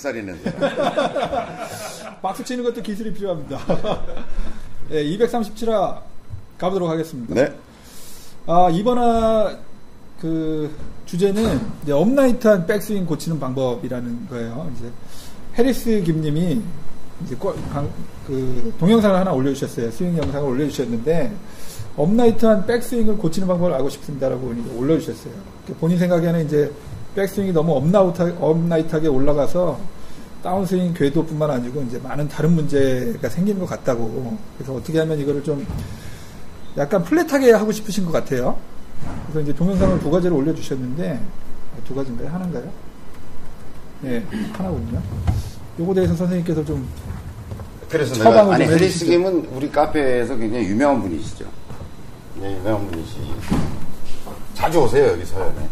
누구야 빅살이 는 박수 치는 것도 기술이 필요합니다. 네, 237화 가보도록 하겠습니다. 네. 아, 이번화 그 주제는 이제 upright한 백스윙 고치는 방법이라는 거예요. 이제 해리스 김님이 이제 그 동영상을 하나 올려주셨어요. 스윙 영상을 올려주셨는데 upright한 백스윙을 고치는 방법을 알고 싶습니다라고 올려주셨어요. 본인 생각에는 이제 백스윙이 너무 upright, upright하게 올라가서 다운스윙 궤도뿐만 아니고 이제 많은 다른 문제가 생기는 것 같다고. 그래서 어떻게 하면 이거를 좀 약간 flat하게 하고 싶으신 것 같아요. 그래서 이제 동영상을 두 가지를 올려주셨는데 두 가지인가요? 하나인가요? 네, 하나군요. 요거 대해서 선생님께서 좀 그래서 내가 아니 해리스 김은 우리 카페에서 굉장히 유명한 분이시죠. 네, 유명한 분이시. 자주 오세요 여기 서연에.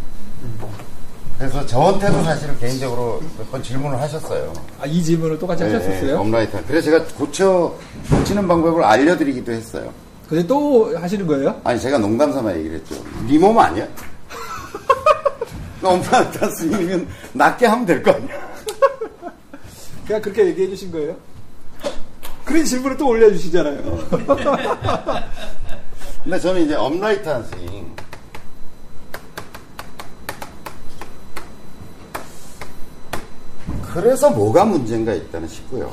그래서 저한테도 사실 개인적으로 몇 번 질문을 하셨어요. 아, 이 질문을 똑같이 네, 하셨었어요? upright. 그래서 제가 고쳐, 고치는 방법을 알려드리기도 했어요. 근데 또 하시는 거예요? 아니, 제가 농담 삼아 얘기를 했죠. 네 몸 아니야? upright 쓰면 낮게 하면 될 거 아니야? 그냥 그렇게 얘기해 주신 거예요? 그런 질문을 또 올려주시잖아요. 근데 저는 이제 upright 한 스윙. 그래서 뭐가 문제인가 일단은 싶고요.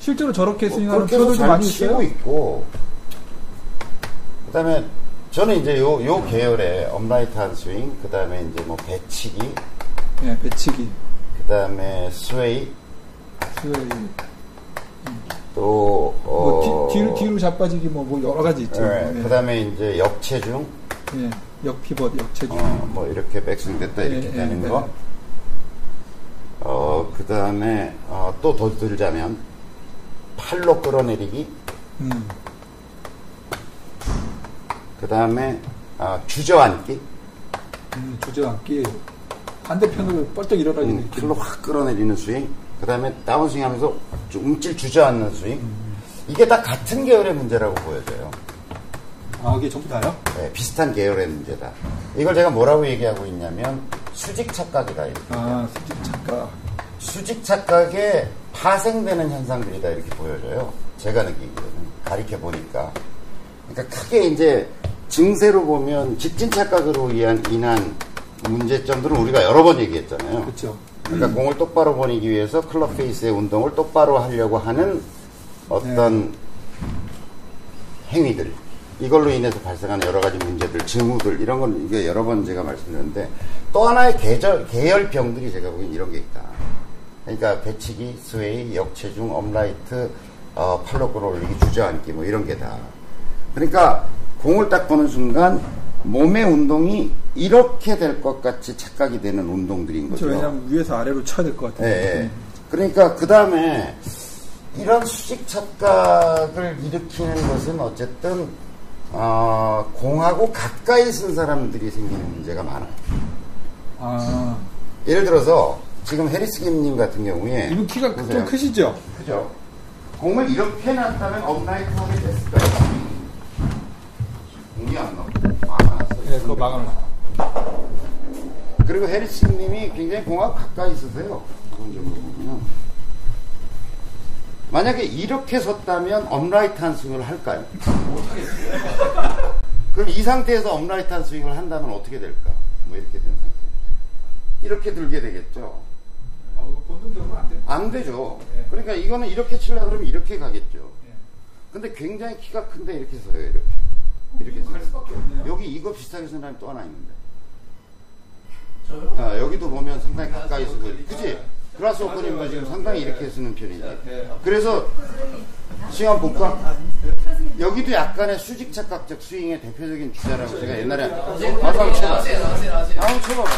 실제로 저렇게 뭐 스윙하는 프로들도 많이 있어요. 있고, 그 다음에 저는 이제 요, 요 계열의 upright 한 스윙, 그 다음에 이제 뭐 배치기. 네, 배치기. 그 다음에 스웨이. 스웨이. 또, 어, 뭐 뒤, 뒤로, 뒤로 자빠지기 뭐, 뭐 여러 가지 있죠. 네, 네. 그 다음에 이제 역체중. 네, 역피벗, 역체중. 어, 뭐 이렇게 백스윙 됐다 이렇게 네, 되는 네, 거. 어, 그 다음에, 어, 또더 들자면, 팔로 끌어내리기. 음. 그 다음에, 어, 주저앉기. 음, 주저앉기. 반대편으로 뻘떡 일어나기. 음, 팔로 확 끌어내리는 스윙. 그 다음에 다운스윙 하면서 움찔 주저앉는 스윙. 음. 이게 다 같은 계열의 문제라고 보여져요. 아, 이게 전부 다요? 네, 비슷한 계열의 문제다. 이걸 제가 뭐라고 얘기하고 있냐면, 수직 착각이다. 이렇게. 아, 수직 착각. 수직 착각에 파생되는 현상들이다. 이렇게 보여져요. 제가 느끼기에는. 가리켜 보니까. 그러니까 크게 이제 증세로 보면 직진 착각으로 인한, 인한 문제점들은 우리가 여러 번 얘기했잖아요. 그렇죠. 그러니까 음. 공을 똑바로 보내기 위해서 클럽 페이스의 운동을 똑바로 하려고 하는 어떤 네. 행위들. 이걸로 인해서 발생하는 여러 가지 문제들, 증후들, 이런 건 이게 여러 번 제가 말씀드렸는데, 또 하나의 계절, 계열병들이 제가 보기엔 이런 게 있다. 그러니까 배치기, sway, 역체중, upright, 어, 팔로 끌어올리기, 주저앉기, 뭐 이런 게 다. 그러니까 공을 딱 보는 순간 몸의 운동이 이렇게 될 것 같이 착각이 되는 운동들인 거죠. 그렇죠. 왜냐하면 위에서 아래로 쳐야 될 것 같아요. 네, 네. 그러니까 그 다음에 이런 수직 착각을 일으키는 것은 어쨌든 어, 공하고 가까이 쓴 사람들이 생기는 문제가 많아요. 아. 예를 들어서 지금 해리스 김님 같은 경우에 이분 키가 보세요. 좀 크시죠? 그죠? 공을 이렇게 놨다면 upright 하게 됐을까요? 공이 안 나오고 막아놨어요. 네, 그거 막아놨어요. 그리고 해리스 님이 굉장히 공하고 가까이 있으세요. 기본적으로 보면. 만약에 이렇게 섰다면 upright 한 스윙을 할까요? 못하겠어요. 그럼 이 상태에서 upright 한 스윙을 한다면 어떻게 될까? 뭐 이렇게 된 상태. 이렇게 들게 되겠죠. 아, 안 되죠. 네. 그러니까 이거는 이렇게 치려 그러면 이렇게 가겠죠. 네. 근데 굉장히 키가 큰데 이렇게 서요, 이렇게. 이렇게 서요. 여기 이거 비슷하게 생각하면 또 하나 있는데. 아, 여기도 보면 상당히 가까이 서고, 그지? 플러스 오퍼님도 지금 상당히 이렇게 쓰는 편이지. 그래서 스윙 한번 볼까? 여기도 약간의 수직 착각적 스윙의 대표적인 주자라고 제가 옛날에 한번 쳐봐. 한번 쳐봐봐.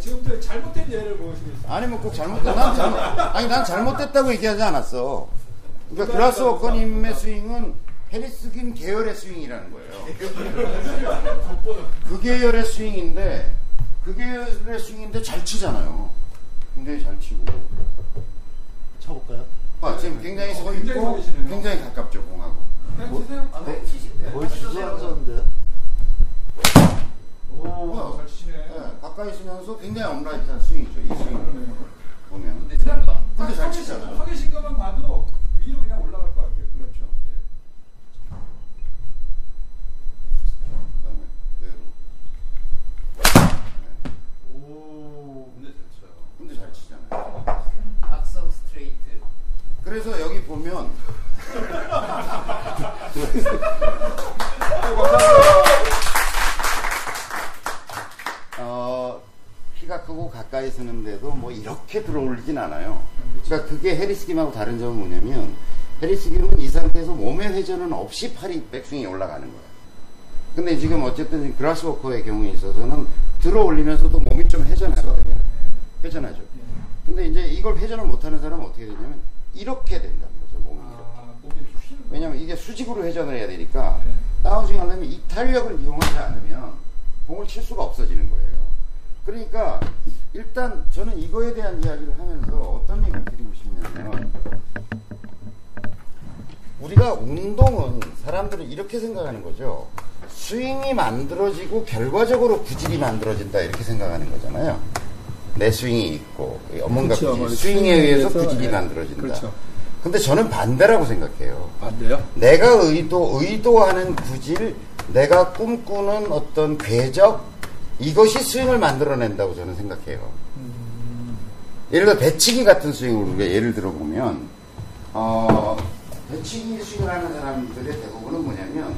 지금부터 잘못된 예를 있어요. 아니 뭐꼭 잘못된 난 잘못 아니 난 잘못됐다고 얘기하지 않았어. 그러니까 그라스 워커님의 스윙은 해리스긴 계열의 스윙이라는 거예요. 그 계열의 스윙인데 그게 레슨인데 잘 치잖아요. 굉장히 잘 치고. 쳐볼까요? 아, 지금 굉장히 서 있고 굉장히 가깝죠 공하고. 네, 치세요. 아, 네, 치신데. 뭘 치지 않았는데? 오, 오, 잘 치시네. 예, 가까이 있으면서 굉장히 upright한 스윙이죠. 이 스윙 그러네요. 보면. 근데 지난다. 근데 잘 확인- 치잖아요. 확인신 것만 봐도 위로 그냥 올라갈 것 같아요. 그렇죠. 예. 그다음에 그대로. 오. 근데 잘 쳐요. 근데 잘 치잖아요. 악성 스트레이트. 그래서 여기 보면 어, 키가 크고 가까이 서는데도 뭐 이렇게 들어올리진 않아요. 그러니까 그게 해리스김하고 다른 점은 뭐냐면 해리스김은 이 상태에서 몸의 회전은 없이 팔이 백스윙이 올라가는 거예요. 근데 지금 어쨌든 그라스워커의 경우에 있어서는 들어올리면서도 몸이 좀 회전하거든요. 회전하죠. 근데 이제 이걸 회전을 못하는 사람은 어떻게 되냐면 이렇게 된다는 거죠, 몸이 이렇게. 아. 왜냐면 이게 수직으로 회전을 해야 되니까 네. 다운스윙 하려면 이 탄력을 이용하지 않으면 공을 칠 수가 없어지는 거예요. 그러니까 일단 저는 이거에 대한 이야기를 하면서 어떤 얘기를 드리고 싶냐면 우리가 운동은 사람들은 이렇게 생각하는 거죠. 스윙이 만들어지고 결과적으로 구질이 만들어진다 이렇게 생각하는 거잖아요. 내 스윙이 있고 뭔가 그렇죠. 구질, 뭐 스윙에 의해서 구질이 예. 만들어진다. 그렇죠. 근데 저는 반대라고 생각해요. 반대요? 내가 의도, 의도하는 구질, 내가 꿈꾸는 어떤 궤적, 이것이 스윙을 만들어낸다고 저는 생각해요. 예를 들어 배치기 같은 스윙을 우리가 예를 들어보면, 어, 배치기 스윙을 하는 사람들의 대부분은 뭐냐면,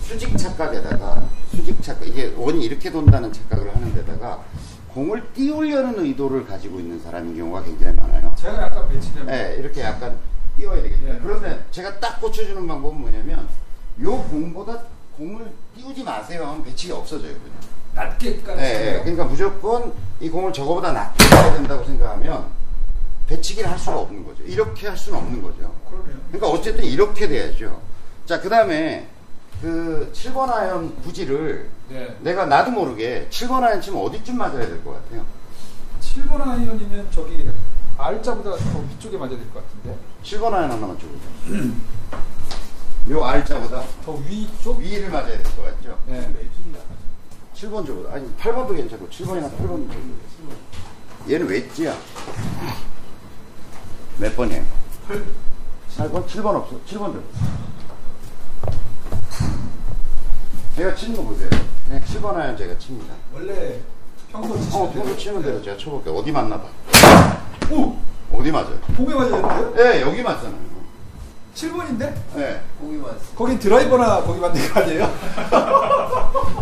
수직 착각에다가, 수직 착각, 이게 원이 이렇게 돈다는 착각을 하는 데다가, 공을 띄우려는 의도를 가지고 있는 사람인 경우가 굉장히 많아요. 제가 약간 배치되면 네, 이렇게 약간 띄워야 되겠다. 예. 그런데 제가 딱 꽂혀주는 방법은 뭐냐면, 요 공보다 공을 띄우지 마세요 하면 배치기 없어져요, 그냥. 낮게 까는 예, 예. 그러니까 무조건 이 공을 저거보다 낮게 가야 된다고 생각하면 배치기를 할 수가 없는 거죠. 이렇게 할 수는 없는 거죠. 그러네요. 그러니까 어쨌든 이렇게 돼야죠. 자, 그 다음에 그 7번 아이언 구질을 네. 내가 나도 모르게 7번 아이언 치면 어디쯤 맞아야 될 것 같아요? 7번 아이언이면 저기 R자보다 더 위쪽에 맞아야 될 것 같은데. 7번 아이언 하나만 줘보세요. 요 R자보다 더 위쪽? 위를 맞아야 될 것 같죠? 네. 7번 줘보다. 아니, 8번도 괜찮고, 7번이나 8번. 얘는 웨지야. 몇 번이에요? 8번? 7번 없어. 7번 줘. 제가 치는 거 보세요. 그냥 7번 하면 제가 칩니다. 원래 평소 치시는 어, 평소 치는 대로 제가 쳐볼게요. 어디 맞나 봐. 오! 어디 맞아요? 공에 맞아야 되는데요? 예, 여기 맞잖아요. 7번인데? 예. 공이 맞어. 거긴 드라이버나 거기 맞는 거 아니에요?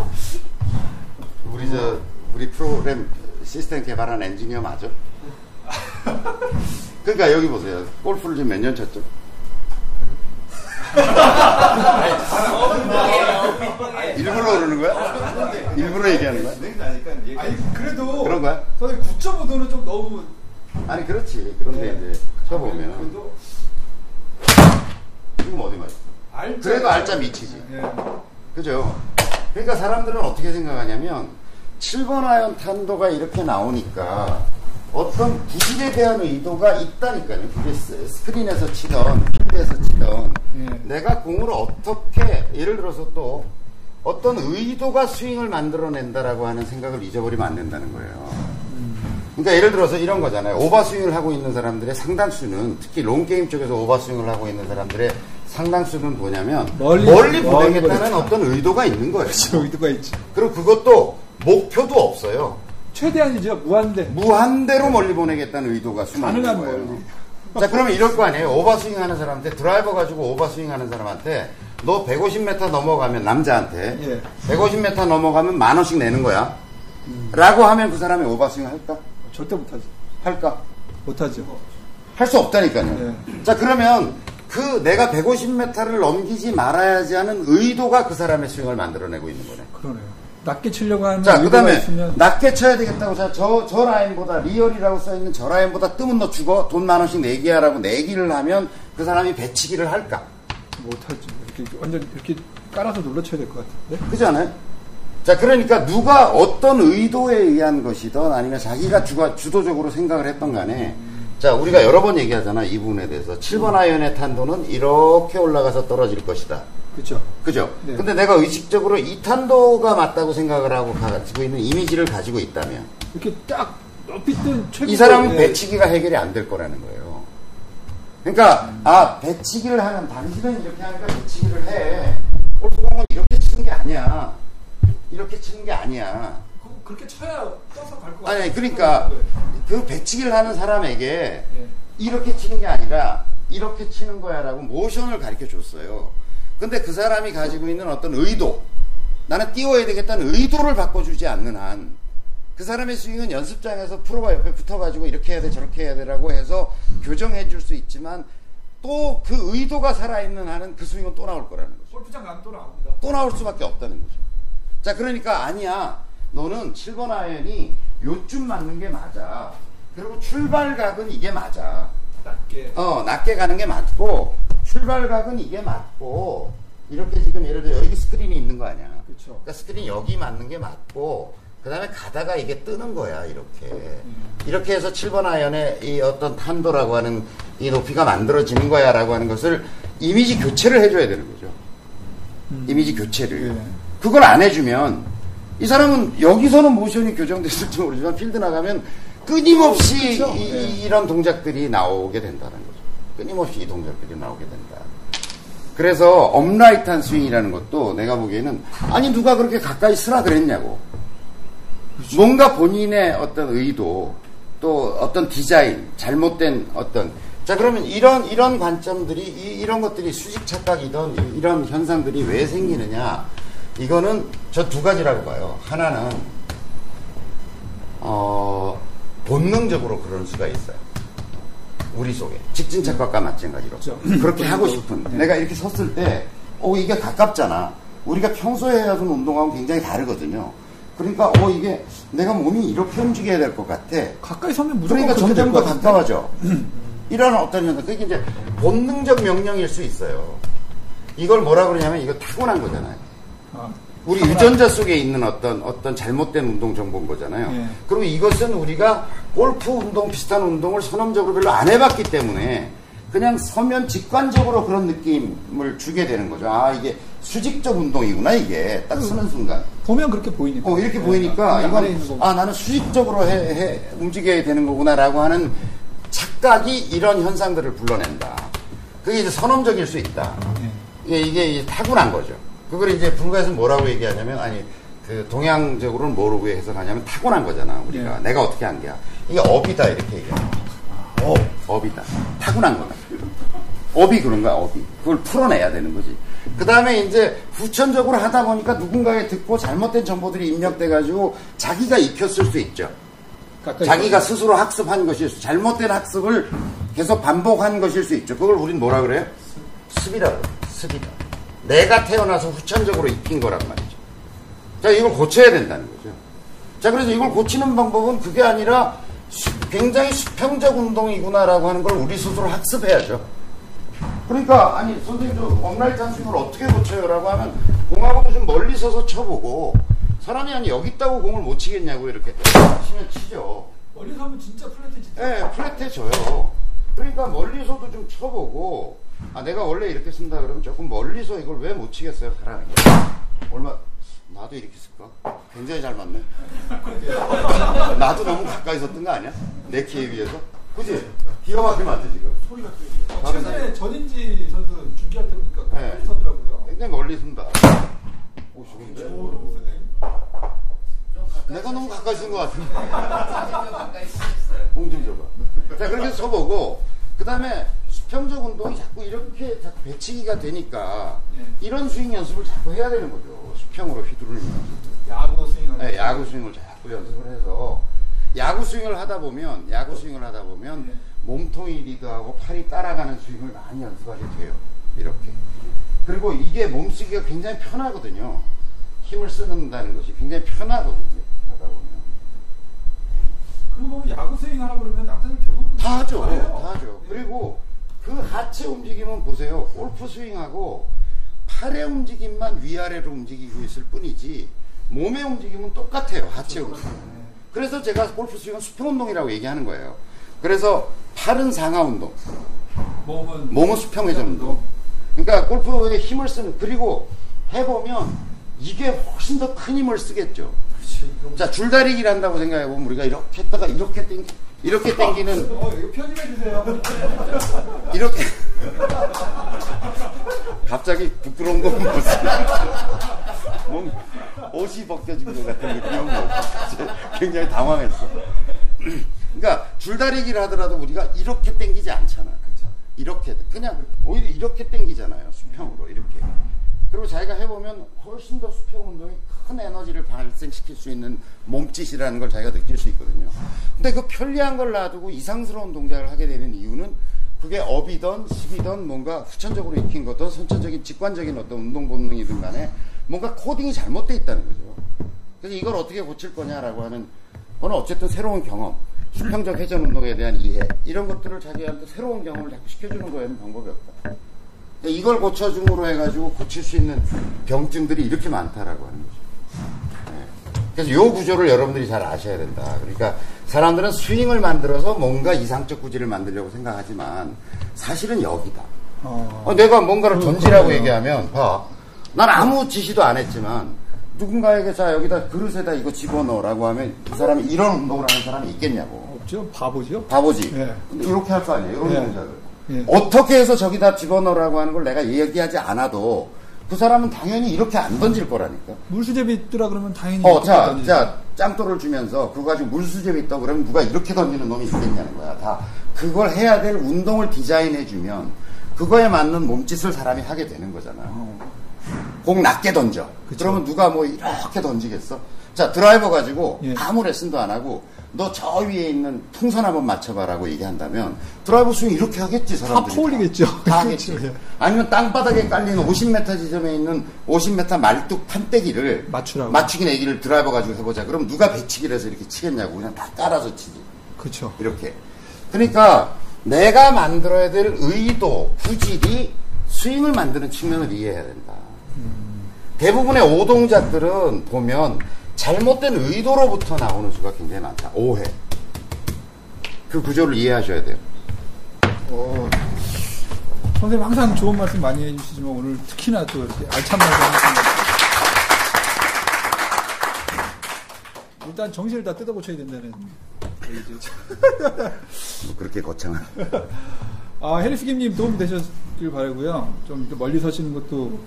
우리 저, 우리 프로그램 시스템 개발한 엔지니어 맞아? 그러니까 여기 보세요. 골프를 지금 몇 년 쳤죠? 일부러 그러는 거야? 일부러 얘기하는 거야? 아니 그래도 그런 거야? 선생님 9.5도는 좀 너무 아니 그렇지. 그런데 이제 쳐보면 그래도 지금 어디 맞아? R자 그래도 R자 밑이지. 예. 그죠? 그러니까 사람들은 어떻게 생각하냐면 7번 아이언 탄도가 이렇게 나오니까 어떤 구질에 대한 의도가 있다니까요. 그게 스- 스크린에서 치던 필드에서 치던 예. 내가 공을 어떻게 예를 들어서 또 어떤 의도가 스윙을 만들어낸다라고 하는 생각을 잊어버리면 안 된다는 거예요. 그러니까 예를 들어서 이런 거잖아요. 오버스윙을 하고 있는 사람들의 상당수는 특히 long game 쪽에서 오버스윙을 하고 있는 사람들의 상당수는 뭐냐면 멀리- 멀리, 보내겠다는. 어떤 의도가 있는 거예요. 저 의도가 있지. 그리고 그것도 목표도 없어요. 최대한이죠 무한대. 무한대로 멀리 보내겠다는 의도가 숨어있는 거예요. 멀리. 자, 그러면 이럴 거 아니에요. 오버스윙 하는 사람한테 드라이버 가지고 오버스윙 하는 사람한테 너 150m 넘어가면 남자한테 예. 150m 넘어가면 만 원씩 내는 거야. 라고 하면 그 사람이 오버스윙 할까? 절대 못하지. 할까? 못하죠. 할 수 없다니까요. 네. 자, 그러면 그 내가 150m를 넘기지 말아야지 하는 의도가 그 사람의 스윙을 만들어내고 있는 거네. 그러네요. 낮게 치려고 하는 자, 그 의도가 다음에 있으면 낮게 쳐야 되겠다고. 자, 저, 저 라인보다, 리얼이라고 써 있는 저 라인보다 뜨면 너 죽어. 돈 만 원씩 내기 하라고 내기를 하면 그 사람이 배치기를 할까? 못하죠. 이렇게 완전 이렇게 깔아서 눌러쳐야 될 것 같은데. 그지 않아요? 자, 그러니까 누가 어떤 의도에 의한 것이든 아니면 자기가 주가, 주도적으로 생각을 했던 간에 자, 우리가 여러 번 얘기하잖아. 이 부분에 대해서. 7번 아이언의 탄도는 이렇게 올라가서 떨어질 것이다. 그렇죠. 그죠? 네. 근데 내가 의식적으로 이 탄도가 맞다고 생각을 하고 가지고 있는 이미지를 가지고 있다면 이렇게 딱 높이 뜬 최고 이 사람은 배치기가 해결이 안 될 거라는 거예요. 그러니까 아 배치기를 하면 당신은 이렇게 하니까 배치기를 해. 골프공은 이렇게 치는 게 아니야. 이렇게 치는 게 아니야. 그렇게 쳐야 떠서 갈것 아니 그러니까 네. 그 배치기를 하는 사람에게 예. 이렇게 치는 게 아니라 이렇게 치는 거야 라고 모션을 가르쳐 줬어요. 근데 그 사람이 가지고 있는 어떤 의도, 나는 띄워야 되겠다는 의도를 바꿔주지 않는 한, 그 사람의 스윙은 연습장에서 프로가 옆에 붙어가지고 이렇게 해야 돼, 저렇게 해야 되라고 해서 교정해 줄 수 있지만, 또 그 의도가 살아있는 한은 그 스윙은 또 나올 거라는 거죠. 골프장 가면 또 나옵니다. 또 나올 수밖에 없다는 거죠. 자, 그러니까 아니야. 너는 7번 아이언이 요쯤 맞는 게 맞아. 그리고 출발각은 이게 맞아. 낮게. 어, 낮게 가는 게 맞고, 출발각은 이게 맞고, 이렇게 지금 예를 들어 여기 스크린이 있는 거 아니야. 그렇죠. 그러니까 스크린 여기 맞는 게 맞고, 그 다음에 가다가 이게 뜨는 거야, 이렇게. 이렇게 해서 7번 아이언의 이 어떤 탄도라고 하는 이 높이가 만들어지는 거야, 라고 하는 것을 이미지 교체를 해줘야 되는 거죠. 이미지 교체를. 예. 그걸 안 해주면, 이 사람은 여기서는 모션이 교정됐을지 모르지만 필드 나가면 끊임없이 그렇죠. 이, 예. 이런 동작들이 나오게 된다는 거죠. 끊임없이 이 동작들이 나오게 된다. 그래서 upright한 스윙이라는 것도 내가 보기에는 아니 누가 그렇게 가까이 서라 그랬냐고. 뭔가 본인의 어떤 의도 또 어떤 디자인 잘못된 어떤. 자 그러면 이런 이런 관점들이 이, 이런 것들이 수직 착각이던 이- 이런 현상들이 왜 생기느냐. 이거는 저 두 가지라고 봐요. 하나는 어 본능적으로 그럴 수가 있어요 우리 속에 직진 착각과 마찬가지로 그렇죠. 그렇게 하고 싶은 내가 이렇게 섰을 때 어 이게 가깝잖아 우리가 평소에 하던 운동하고 굉장히 다르거든요 그러니까 어 이게 내가 몸이 이렇게 움직여야 될 것 같아 가까이 서면 무조건 그러니까 점점 더. 가까워져. 이런 어떤 현상. 그게 이제 본능적 명령일 수 있어요. 이걸 뭐라 그러냐면 이거 타고난 거잖아요. 아, 우리 유전자 속에 있는 어떤 어떤 잘못된 운동 정보인 거잖아요. 예. 그리고 이것은 우리가 골프 운동 비슷한 운동을 선험적으로 별로 안 해봤기 때문에 그냥 서면 직관적으로 그런 느낌을 주게 되는 거죠. 아 이게 수직적 운동이구나 이게 딱 서는 순간. 보면 그렇게 보이니까. 어, 이렇게 예. 보이니까, 있는 이건, 거. 아, 나는 수직적으로 해, 해, 움직여야 되는 거구나라고 하는 착각이 이런 현상들을 불러낸다. 그게 이제 선험적일 수 있다. 예. 이게, 이게 타고난 거죠. 그걸 이제 불가에서 뭐라고 얘기하냐면, 아니, 그 동양적으로는 뭐라고 해석하냐면 타고난 거잖아, 우리가. 예. 내가 어떻게 한 게야. 이게 업이다, 이렇게 얘기해요. 업, 업이다. 타고난 거다. 업이 그런 거야, 업이. 그걸 풀어내야 되는 거지. 그 다음에 이제 후천적으로 하다 보니까 누군가에 듣고 잘못된 정보들이 입력돼 가지고 자기가 익혔을 수 있죠. 자기가. 스스로 학습한 것일 수, 잘못된 학습을 계속 반복한 것일 수 있죠. 그걸 우린 뭐라 그래요? 습이라고. 습이다. 내가 태어나서 후천적으로 익힌 거란 말이죠. 자, 이걸 고쳐야 된다는 거죠. 자, 그래서 이걸 고치는 방법은 그게 아니라 수- 굉장히 수평적 운동이구나라고 하는 걸 우리 스스로 학습해야죠. 그러니까, 아니, 선생님, 저한 스윙을 어떻게 고쳐요? 라고 하면, 공하고도 좀 멀리 서서 쳐보고, 사람이 아니, 여기 있다고 공을 못 치겠냐고, 이렇게 치면 치죠. 멀리 서면 진짜 플랫해지. 예, 플랫해져요. 그러니까 멀리서도 좀 쳐보고, 아, 내가 원래 이렇게 쓴다 그러면 조금 멀리서 이걸 왜 못 치겠어요, 사람이. 얼마, 나도 이렇게 쓸까? 굉장히 잘 맞네. 나도 너무 가까이 섰던 거 아니야? 내 키에 비해서? 그지? 기가 막히게 맞지, 지금? 소리가 들리죠. 최근에 전인지 선수 중계할 때 보니까 네. 멀리 서더라고요. 굉장히 멀리 쓴다. 오, 좋은데? 오. 내가 너무 가까이 쓴 것 같은데. 공좀 줘봐. 자, 그렇게 쳐보고, 그 다음에 수평적 운동이 자꾸 이렇게 자꾸 배치기가 되니까, 예. 이런 스윙 연습을 자꾸 해야 되는 거죠. 수평으로 휘두르는. 야구 스윙을. 네, 야구 스윙을 자꾸 연습을 해서, 야구 스윙을 하다 보면, 야구 스윙을 하다 보면, 예. 몸통이 리드하고 팔이 따라가는 스윙을 많이 연습하게 돼요. 이렇게. 그리고 이게 몸쓰기가 굉장히 편하거든요. 힘을 쓰는다는 것이 굉장히 편하거든요. 하다 보면. 그리고 야구 스윙 하라 그러면 남자들 대부분 다 하죠. 다 하죠. 예. 그리고 그 하체 움직임은 보세요. 골프 스윙하고 팔의 움직임만 위아래로 움직이고 있을 뿐이지 몸의 움직임은 똑같아요. 하체 움직임. 그래서 제가 골프 스윙은 수평 운동이라고 얘기하는 거예요. 그래서 팔은 상하 운동, 몸은 몸은 수평회전 운동. 그러니까 골프에 힘을 쓰는 그리고 해보면 이게 훨씬 더 큰 힘을 쓰겠죠. 자 줄다리기를 한다고 생각해 보면 우리가 이렇게 했다가 이렇게 땡기 이렇게 땡기는 어, 이거 편집해 주세요. 이렇게 갑자기 부끄러운 거 보세요. 몸 옷이 벗겨진 것 같은 느낌은 뭐지? 굉장히 당황했어. 그러니까 줄다리기를 하더라도 우리가 이렇게 땡기지 않잖아. 이렇게 그냥 오히려 이렇게 땡기잖아요. 수평으로 이렇게. 그리고 자기가 해보면 훨씬 더 수평 운동이 큰 에너지를 발생시킬 수 있는 몸짓이라는 걸 자기가 느낄 수 있거든요. 근데 그 편리한 걸 놔두고 이상스러운 동작을 하게 되는 이유는 그게 업이든 십이든 뭔가 후천적으로 익힌 거든 선천적인 직관적인 어떤 운동 본능이든 간에 뭔가 코딩이 잘못돼 있다는 거죠. 그래서 이걸 어떻게 고칠 거냐라고 하는 거는 어쨌든 새로운 경험, 수평적 회전 운동에 대한 이해 이런 것들을 자기한테 새로운 경험을 자꾸 시켜주는 거에는 방법이 없다. 이걸 고쳐줌으로 해가지고 고칠 수 있는 병증들이 이렇게 많다라고 하는 거죠. 네. 그래서 요 구조를 여러분들이 잘 아셔야 된다. 그러니까 사람들은 스윙을 만들어서 뭔가 이상적 구질을 만들려고 생각하지만 사실은 여기다. 어, 어, 내가 뭔가를 음, 던지라고. 얘기하면 봐. 난 아무 지시도 안 했지만 누군가에게 자 여기다 그릇에다 이거 집어넣으라고 하면 그 사람이 이런 운동을 하는 사람이 있겠냐고. 없죠? 바보죠? 바보지. 예. 근데 이렇게 할 거 아니에요. 이런 예. 동작을. 예. 어떻게 해서 저기다 집어넣으라고 하는 걸 내가 얘기하지 않아도 그 사람은 당연히 이렇게 안 던질 거라니까. 물수제비 있더라 그러면 당연히 어, 자, 던지죠. 자, 짱돌을 주면서 그거 가지고 물수제비 있다 그러면 누가 이렇게 던지는 놈이 있겠냐는 거야. 다 그걸 해야 될 운동을 디자인해 주면 그거에 맞는 몸짓을 사람이 하게 되는 거잖아. 공 낮게 던져. 그쵸. 그러면 누가 뭐 이렇게 던지겠어? 자, 드라이버 가지고 예. 아무 레슨도 안 하고 너 저 위에 있는 풍선 한번 맞춰봐라고 얘기한다면 드라이버 스윙 이렇게 하겠지, 사람들이. 다 퍼올리겠죠. 다 하겠지. 그렇죠, 예. 아니면 땅바닥에 깔린 50m 지점에 있는 50m 말뚝 판때기를 맞추라고. 맞추기 내기를 드라이버 가지고 해보자. 그럼 누가 배치기를 해서 이렇게 치겠냐고. 그냥 다 깔아서 치지. 그렇죠. 이렇게. 그러니까 내가 만들어야 될 의도, 구질이 스윙을 만드는 측면을 이해해야 된다. 대부분의 오동작들은 보면 잘못된 의도로부터 나오는 수가 굉장히 많다. 오해. 그 구조를 이해하셔야 돼요. 어, 선생님 항상 좋은 말씀 많이 해주시지만 오늘 특히나 또 이렇게 알찬 말씀 하셨습니다. 일단 정신을 다 뜯어 고쳐야 된다는. 뭐 그렇게 거창한. 아, 해리스 김님 도움이 되셨길 바라고요. 좀 멀리 서시는 것도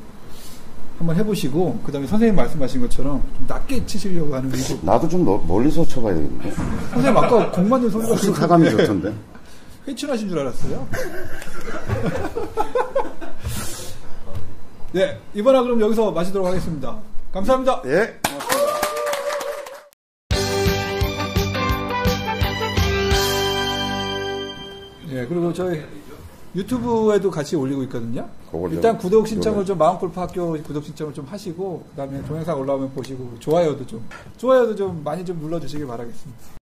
한번 해보시고 그다음에 선생님 말씀하신 것처럼 좀 낮게 치시려고 하는 의도. 나도 좀 너- 멀리서 쳐봐야 되겠는데. 선생님 아까 공 맞는 소리가 혹시 타감이 좋던데. 회춘하신 줄 알았어요. 네, 이번화 그럼 여기서 마치도록 하겠습니다. 감사합니다. 예. 예, 그리고 저희 유튜브에도 같이 올리고 있거든요. 일단 구독 신청을. 좀 마음골프 학교 구독 신청을 좀 하시고 그다음에 동영상 올라오면 보시고 좋아요도 좀 좋아요도 좀 많이 좀 눌러주시길 바라겠습니다.